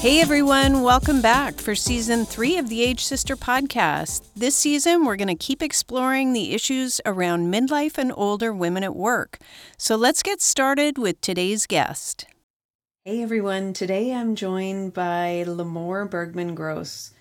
Hey everyone, welcome back for season three of the Age Sister podcast. This season, we're going to keep exploring the issues around midlife and older women at work. So let's get started with today's guest. Hey everyone, today I'm joined by Limor Bergman Gross.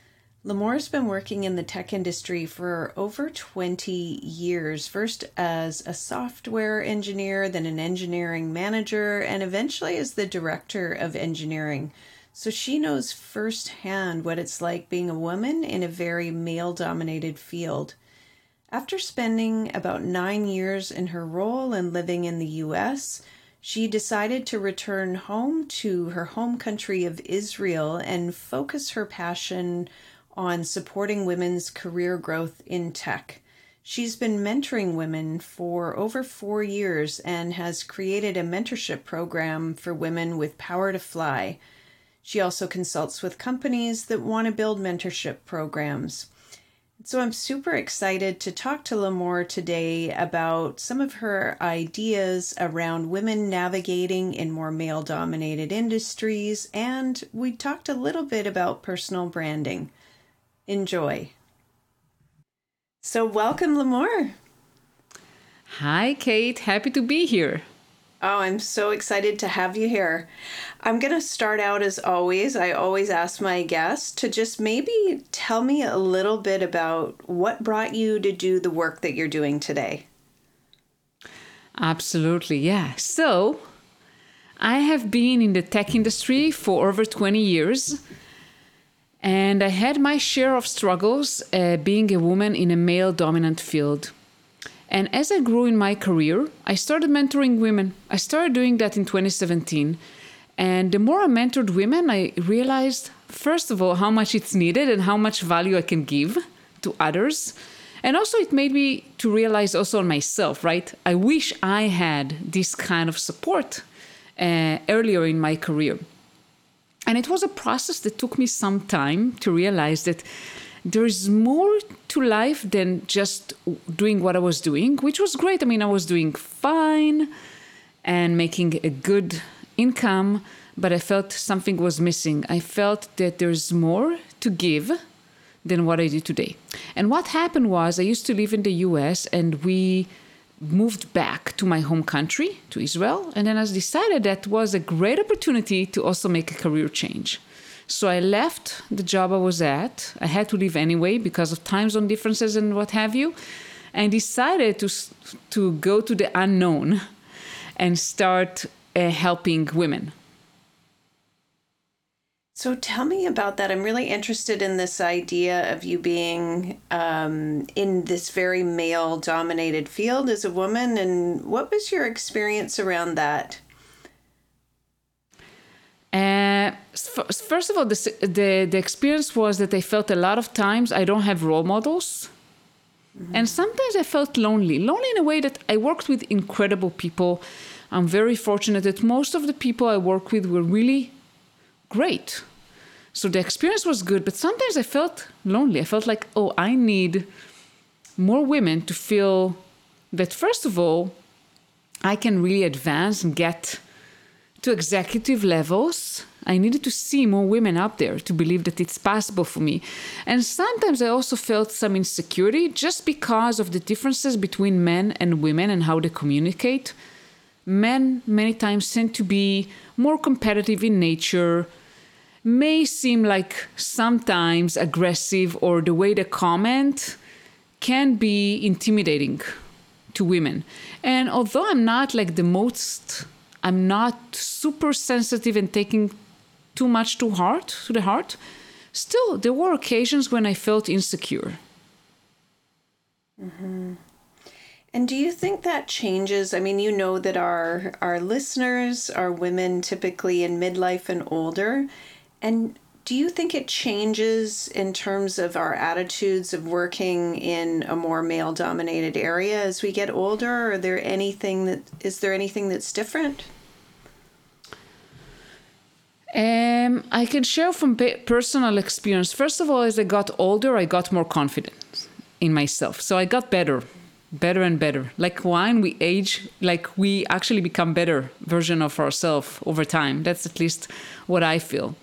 Limor's been working in the tech industry for over 20 years, first as a software engineer, then an engineering manager, and eventually as the director of engineering. So she knows firsthand what it's like being a woman in a very male dominated field. After spending about nine years in her role and living in the US, she decided to return home to her home country of Israel and focus her passion on supporting women's career growth in tech. She's been mentoring women for over four years and has created a mentorship program for women with Power to Fly. She also consults with companies that want to build mentorship programs. So I'm super excited to talk to Limor today about some of her ideas around women navigating in more male dominated industries, and we talked a little bit about personal branding. Enjoy. So, welcome, Limor. Hi, Kate. Happy to be here. Oh, I'm so excited to have you here. I'm going to start out as always. I always ask my guests to just maybe tell me a little bit about what brought you to do the work that you're doing today. Absolutely, yeah. So, I have been in the tech industry for over 20 years, and I had my share of struggles uh, being a woman in a male dominant field. And as I grew in my career, I started mentoring women. I started doing that in 2017. And the more I mentored women, I realized, first of all, how much it's needed and how much value I can give to others. And also, it made me to realize also on myself, right? I wish I had this kind of support uh, earlier in my career. And it was a process that took me some time to realize that there is more to life than just doing what I was doing, which was great. I mean, I was doing fine and making a good income, but I felt something was missing. I felt that there's more to give than what I do today. And what happened was, I used to live in the US and we moved back to my home country, to Israel. And then I decided that was a great opportunity to also make a career change. So I left the job I was at. I had to leave anyway because of time zone differences and what have you, and decided to to go to the unknown and start uh, helping women. So tell me about that. I'm really interested in this idea of you being um, in this very male dominated field as a woman. And what was your experience around that? Uh, first of all, the, the, the experience was that I felt a lot of times I don't have role models. Mm-hmm. And sometimes I felt lonely. Lonely in a way that I worked with incredible people. I'm very fortunate that most of the people I work with were really great. So the experience was good, but sometimes I felt lonely. I felt like, oh, I need more women to feel that, first of all, I can really advance and get to executive levels, I needed to see more women up there to believe that it's possible for me. And sometimes I also felt some insecurity just because of the differences between men and women and how they communicate. Men, many times, tend to be more competitive in nature, may seem like sometimes aggressive, or the way they comment can be intimidating to women. And although I'm not like the most I'm not super sensitive and taking too much to heart to the heart. Still, there were occasions when I felt insecure. Mm-hmm. And do you think that changes? I mean, you know that our our listeners are women typically in midlife and older. And do you think it changes in terms of our attitudes of working in a more male dominated area as we get older? Are there anything that is there anything that's different? Um, I can share from personal experience. First of all, as I got older, I got more confident in myself. So I got better, better and better. Like wine, we age, like we actually become better version of ourselves over time. That's at least what I feel.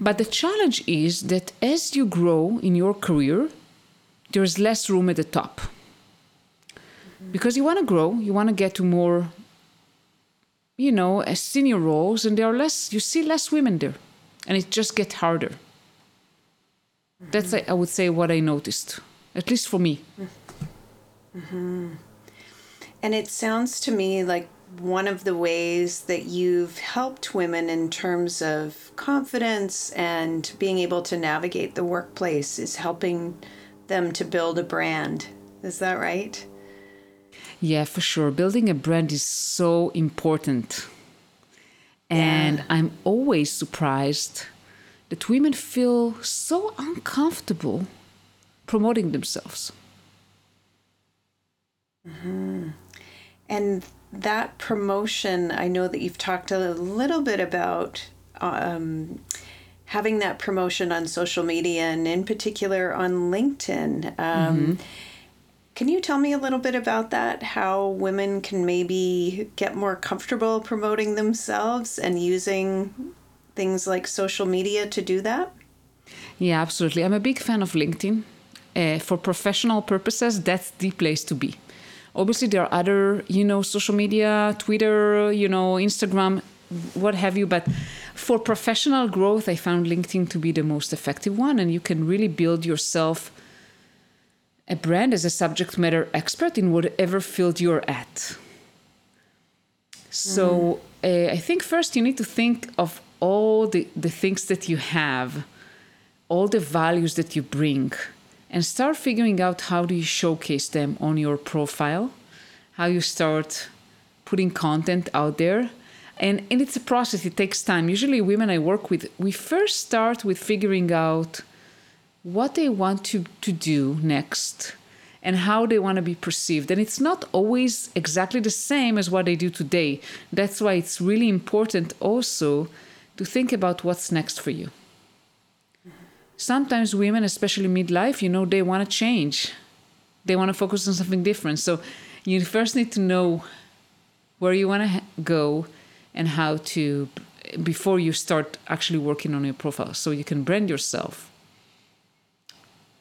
But the challenge is that as you grow in your career, there's less room at the top. Because you want to grow, you want to get to more, you know, senior roles, and there are less, you see less women there. And it just gets harder. That's, I would say, what I noticed, at least for me. Mm-hmm. And it sounds to me like one of the ways that you've helped women in terms of confidence and being able to navigate the workplace is helping them to build a brand. Is that right? Yeah, for sure. Building a brand is so important. And yeah. I'm always surprised that women feel so uncomfortable promoting themselves. Mm-hmm. And that promotion, I know that you've talked a little bit about um, having that promotion on social media and in particular on LinkedIn. Um, mm-hmm. Can you tell me a little bit about that? How women can maybe get more comfortable promoting themselves and using things like social media to do that? Yeah, absolutely. I'm a big fan of LinkedIn. Uh, for professional purposes, that's the place to be obviously there are other you know social media twitter you know instagram what have you but for professional growth i found linkedin to be the most effective one and you can really build yourself a brand as a subject matter expert in whatever field you're at so mm. uh, i think first you need to think of all the, the things that you have all the values that you bring and start figuring out how do you showcase them on your profile how you start putting content out there and, and it's a process it takes time usually women i work with we first start with figuring out what they want to, to do next and how they want to be perceived. And it's not always exactly the same as what they do today. That's why it's really important also to think about what's next for you sometimes women, especially midlife, you know, they want to change. They want to focus on something different. So you first need to know where you want to go and how to before you start actually working on your profile so you can brand yourself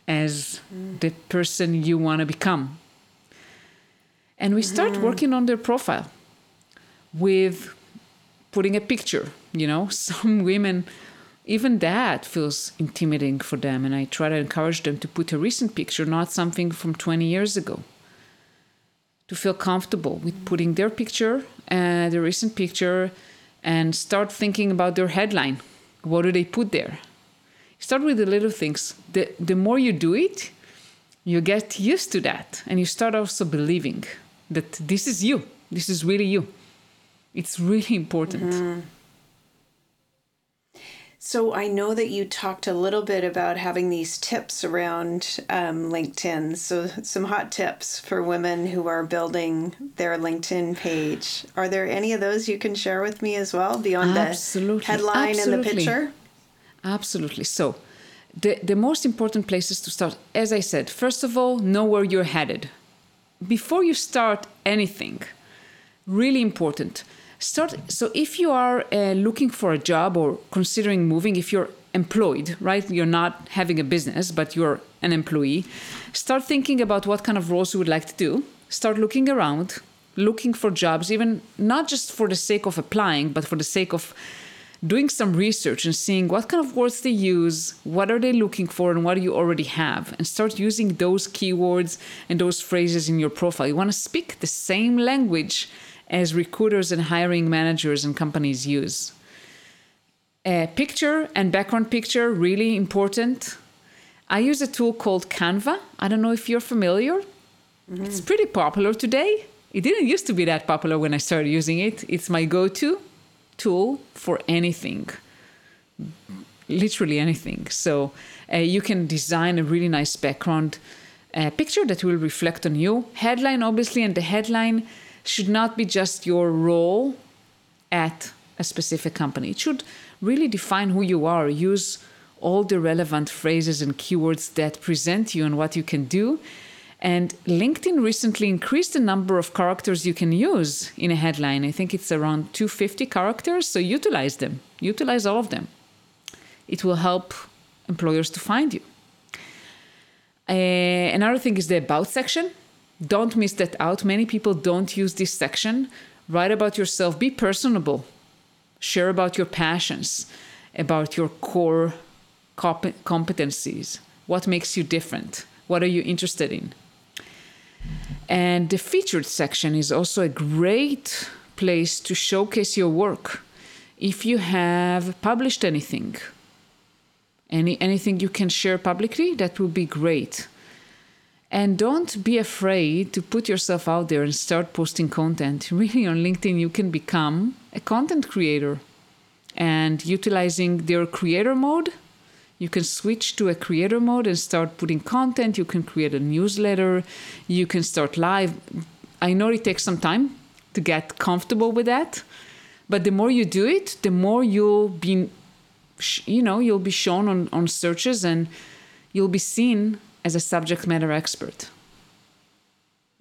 as mm. the person you want to become. And we start mm-hmm. working on their profile with putting a picture, you know, some women even that feels intimidating for them. And I try to encourage them to put a recent picture, not something from 20 years ago. To feel comfortable with putting their picture, uh, the recent picture, and start thinking about their headline. What do they put there? Start with the little things. The, the more you do it, you get used to that. And you start also believing that this is you. This is really you. It's really important. Mm-hmm. So I know that you talked a little bit about having these tips around um, LinkedIn. So some hot tips for women who are building their LinkedIn page. Are there any of those you can share with me as well beyond Absolutely. the headline Absolutely. and the picture? Absolutely. So the the most important places to start, as I said, first of all, know where you're headed. Before you start anything, really important start so if you are uh, looking for a job or considering moving if you're employed right you're not having a business but you're an employee start thinking about what kind of roles you would like to do start looking around looking for jobs even not just for the sake of applying but for the sake of doing some research and seeing what kind of words they use, what are they looking for, and what do you already have, and start using those keywords and those phrases in your profile. You want to speak the same language as recruiters and hiring managers and companies use. A picture and background picture, really important. I use a tool called Canva. I don't know if you're familiar. Mm-hmm. It's pretty popular today. It didn't used to be that popular when I started using it. It's my go to tool for anything, literally anything. So uh, you can design a really nice background uh, picture that will reflect on you. Headline, obviously, and the headline should not be just your role at a specific company. It should really define who you are, use all the relevant phrases and keywords that present you and what you can do. And LinkedIn recently increased the number of characters you can use in a headline. I think it's around 250 characters, so utilize them, utilize all of them. it will help employers to find you. Uh, another thing is the about section. Don't miss that out. Many people don't use this section. Write about yourself, be personable, share about your passions, about your core comp- competencies, what makes you different, what are you interested in. And the featured section is also a great place to showcase your work. If you have published anything, any anything you can share publicly, that would be great. And don't be afraid to put yourself out there and start posting content. Really, on LinkedIn, you can become a content creator. And utilizing their creator mode, you can switch to a creator mode and start putting content. You can create a newsletter. You can start live. I know it takes some time to get comfortable with that. But the more you do it, the more you'll be, you know, you'll be shown on, on searches and you'll be seen as a subject matter expert.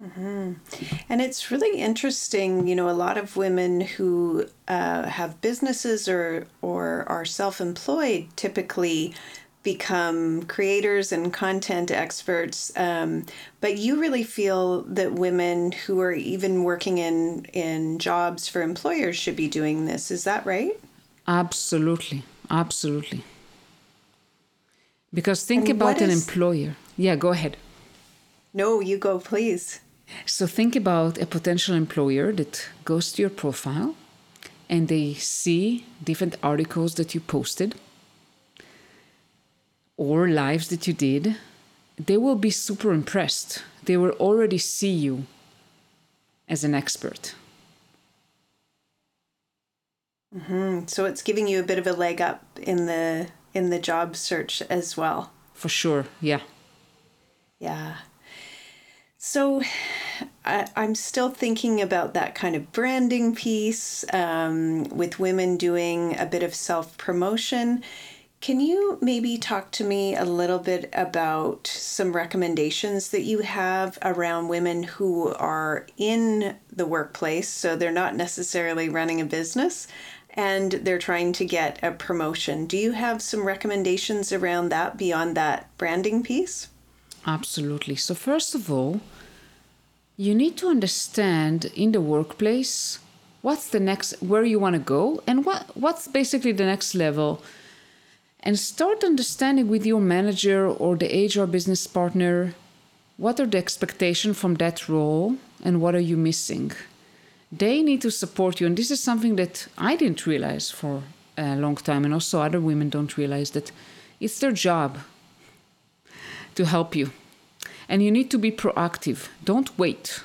Mm-hmm. And it's really interesting, you know, a lot of women who uh, have businesses or or are self-employed typically become creators and content experts. Um, but you really feel that women who are even working in in jobs for employers should be doing this. Is that right? Absolutely, absolutely. Because think and about an is... employer. Yeah, go ahead. No, you go, please. So think about a potential employer that goes to your profile and they see different articles that you posted or lives that you did. They will be super impressed. They will already see you as an expert. Mm-hmm. So it's giving you a bit of a leg up in the in the job search as well. For sure, yeah. Yeah. So I, am still thinking about that kind of branding piece um, with women doing a bit of self promotion. Can you maybe talk to me a little bit about some recommendations that you have around women who are in the workplace? So they're not necessarily running a business and they're trying to get a promotion. Do you have some recommendations around that beyond that branding piece? Absolutely. So, first of all, you need to understand in the workplace what's the next where you want to go and what what's basically the next level and start understanding with your manager or the HR business partner what are the expectations from that role and what are you missing they need to support you and this is something that i didn't realize for a long time and also other women don't realize that it's their job to help you. And you need to be proactive. Don't wait.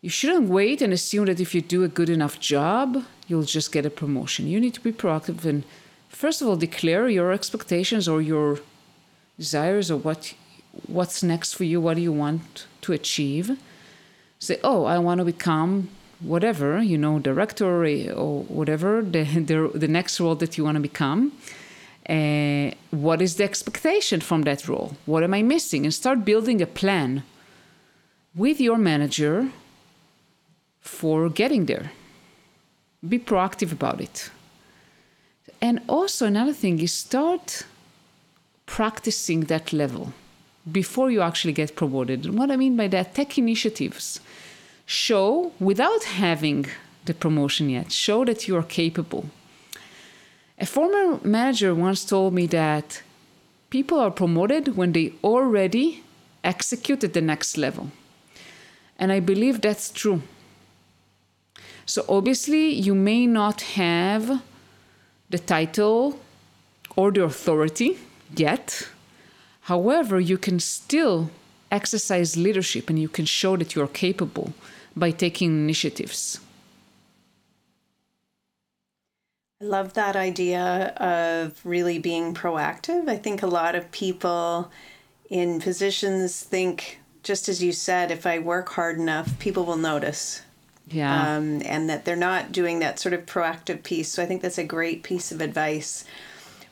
You shouldn't wait and assume that if you do a good enough job, you'll just get a promotion. You need to be proactive and, first of all, declare your expectations or your desires or what what's next for you, what do you want to achieve. Say, oh, I want to become whatever, you know, director or whatever, the, the, the next role that you want to become uh, what is the expectation from that role? What am I missing? And start building a plan with your manager for getting there. Be proactive about it. And also, another thing is start practicing that level before you actually get promoted. And what I mean by that, take initiatives. Show, without having the promotion yet, show that you are capable a former manager once told me that people are promoted when they already executed the next level. And I believe that's true. So obviously, you may not have the title or the authority yet. However, you can still exercise leadership and you can show that you're capable by taking initiatives. I love that idea of really being proactive. I think a lot of people in positions think, just as you said, if I work hard enough, people will notice. Yeah. Um, and that they're not doing that sort of proactive piece. So I think that's a great piece of advice.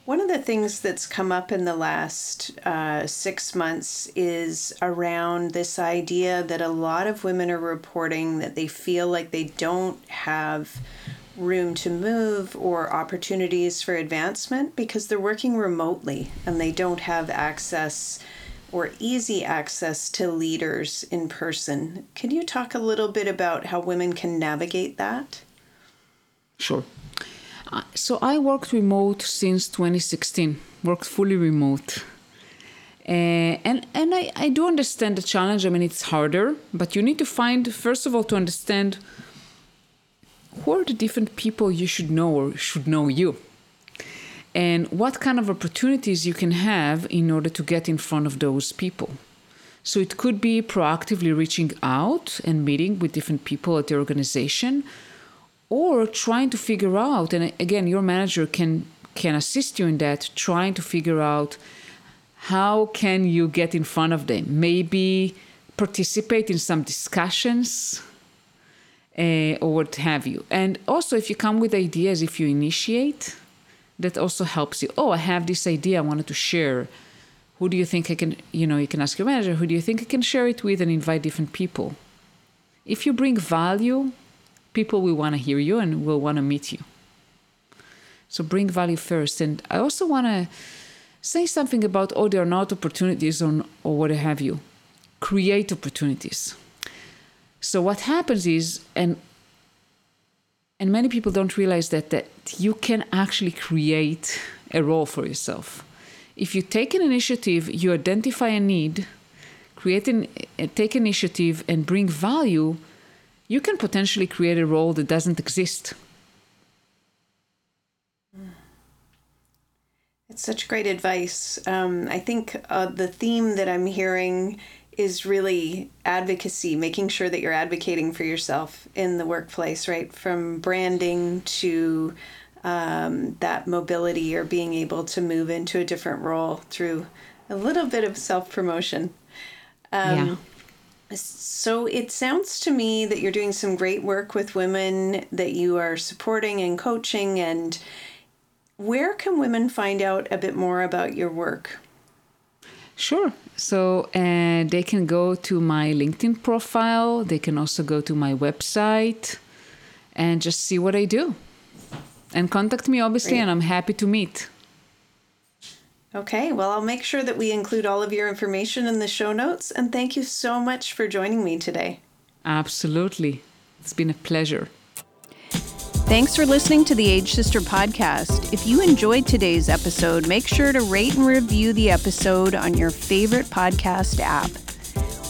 One of the things that's come up in the last uh, six months is around this idea that a lot of women are reporting that they feel like they don't have room to move or opportunities for advancement because they're working remotely and they don't have access or easy access to leaders in person. Can you talk a little bit about how women can navigate that? Sure. Uh, so I worked remote since 2016, worked fully remote. Uh, and and I, I do understand the challenge. I mean, it's harder, but you need to find, first of all, to understand who are the different people you should know or should know you? And what kind of opportunities you can have in order to get in front of those people. So it could be proactively reaching out and meeting with different people at the organization or trying to figure out and again your manager can can assist you in that trying to figure out how can you get in front of them? Maybe participate in some discussions uh, or what have you and also if you come with ideas if you initiate that also helps you. Oh, I have this idea I wanted to share. Who do you think I can, you know, you can ask your manager, who do you think I can share it with and invite different people? If you bring value, people will want to hear you and will want to meet you. So bring value first. And I also want to say something about, oh, there are not opportunities or, or what have you. Create opportunities. So what happens is, and and many people don't realize that, that you can actually create a role for yourself. If you take an initiative, you identify a need, create an, uh, take initiative, and bring value, you can potentially create a role that doesn't exist. It's such great advice. Um, I think uh, the theme that I'm hearing is really advocacy, making sure that you're advocating for yourself in the workplace, right? From branding to um, that mobility or being able to move into a different role through a little bit of self promotion. Um, yeah. So it sounds to me that you're doing some great work with women that you are supporting and coaching. And where can women find out a bit more about your work? Sure. So uh, they can go to my LinkedIn profile. They can also go to my website and just see what I do. And contact me, obviously, Great. and I'm happy to meet. Okay, well, I'll make sure that we include all of your information in the show notes. And thank you so much for joining me today. Absolutely. It's been a pleasure. Thanks for listening to the Age Sister podcast. If you enjoyed today's episode, make sure to rate and review the episode on your favorite podcast app.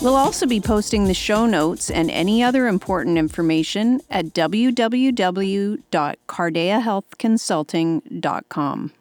We'll also be posting the show notes and any other important information at www.cardeahealthconsulting.com.